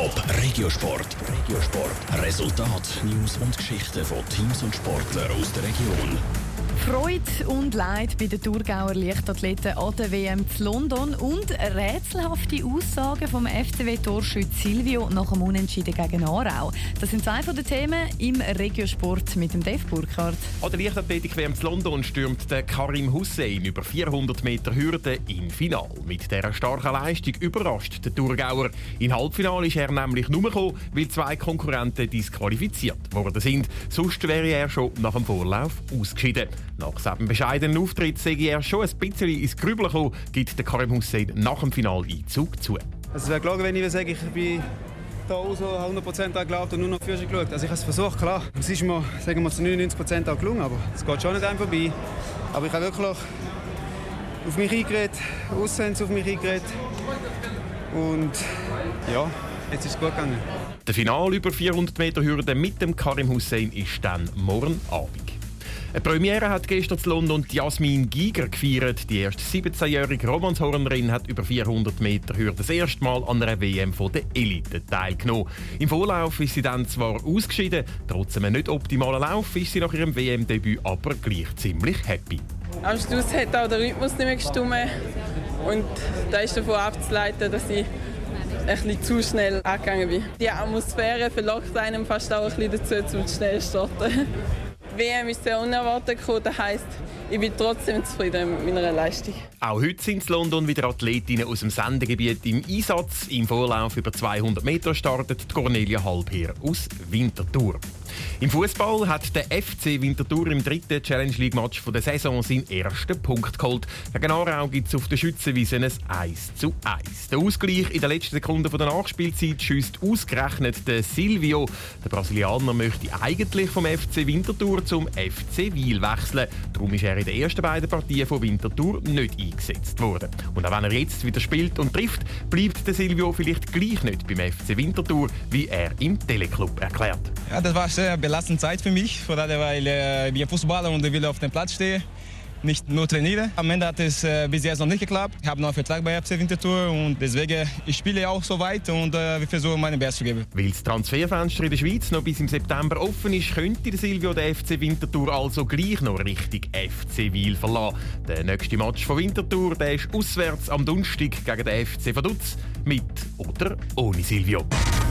Top Regiosport. Regiosport. Resultat, News und Geschichten von Teams und Sportlern aus der Region. Freude und Leid bei den Thurgauer Leichtathleten an der WM zu London und rätselhafte Aussagen vom FCW-Torschütz Silvio nach dem Unentschieden gegen Aarau. Das sind zwei von den Themen im Regiosport mit dem Dave Burkhardt. An der Leichtathletik-WM zu London stürmt der Karim Hussein über 400 Meter Hürde im Final. Mit dieser starken Leistung überrascht der Thurgauer. Im Halbfinale ist er nämlich nur gekommen, weil zwei Konkurrenten disqualifiziert worden sind. Sonst wäre er schon nach dem Vorlauf ausgeschieden. Nach seinem bescheidenen Auftritt sehe er schon ein bisschen ins Grübeln gekommen, gibt der Karim Hussein nach dem Finaleinzug zu. Es wäre klar, wenn ich sage, ich bin da auch so 100% angelaufen und nur noch Führung geschaut. Also ich habe es versucht, klar. Es ist mir, sagen wir, zu 99% auch gelungen, aber es geht schon nicht einfach vorbei. Aber ich habe wirklich auf mich eingeredet, aussehen auf mich eingeredet und ja, jetzt ist es gut gegangen. Der Final über 400 Meter Hürde mit dem Karim Hussein ist dann morgen Abend. Eine Premiere hat gestern in London Jasmin Giger gefeiert. Die erst 17-jährige Romanshornerin hat über 400 Meter Hürde das erste Mal an einer WM von der Elite teilgenommen. Im Vorlauf ist sie dann zwar ausgeschieden, trotz einem nicht optimalen Lauf ist sie nach ihrem WM-Debüt aber gleich ziemlich happy. Am Schluss hat auch der Rhythmus nicht mehr gestimmt und da ist davon abzuleiten, dass ich ein zu schnell angegangen bin. Die Atmosphäre verlockt einem fast auch ein bisschen dazu, zum schnell starten. WM ist sehr unerwartet gekommen. Das heisst, ich bin trotzdem zufrieden mit meiner Leistung. Auch heute sind in London wieder Athletinnen aus dem Sendegebiet im Einsatz. Im Vorlauf über 200 Meter startet Cornelia Halbherr aus Winterthur. Im Fußball hat der FC Winterthur im dritten Challenge League Match der Saison seinen ersten Punkt geholt. Gegen Aarau gibt es auf der Schützenwiese ein 1 zu 1. Der Ausgleich in der letzten Sekunde der Nachspielzeit schießt ausgerechnet der Silvio. Der Brasilianer möchte eigentlich vom FC Winterthur zum FC Wiel wechseln. Darum ist er in den ersten beiden Partien von Winterthur nicht eingesetzt worden. Und auch wenn er jetzt wieder spielt und trifft, bleibt der Silvio vielleicht gleich nicht beim FC Winterthur, wie er im Teleclub erklärt. Ja, das war sehr belastende Zeit für mich, vor allem weil äh, bin Fußballer und will auf dem Platz stehen nicht nur trainiere. Am Ende hat es äh, bis jetzt noch nicht geklappt. Ich habe noch einen Vertrag bei FC Winterthur und deswegen ich spiele auch so weit und äh, wir versuchen meine Bestes zu geben. Weil das Transferfenster in der Schweiz noch bis im September offen ist, könnte Silvio der FC Winterthur also gleich noch Richtung FC Wiel verlassen. Der nächste Match von Winterthur der ist auswärts am Donnerstag gegen den FC Vaduz mit oder ohne Silvio.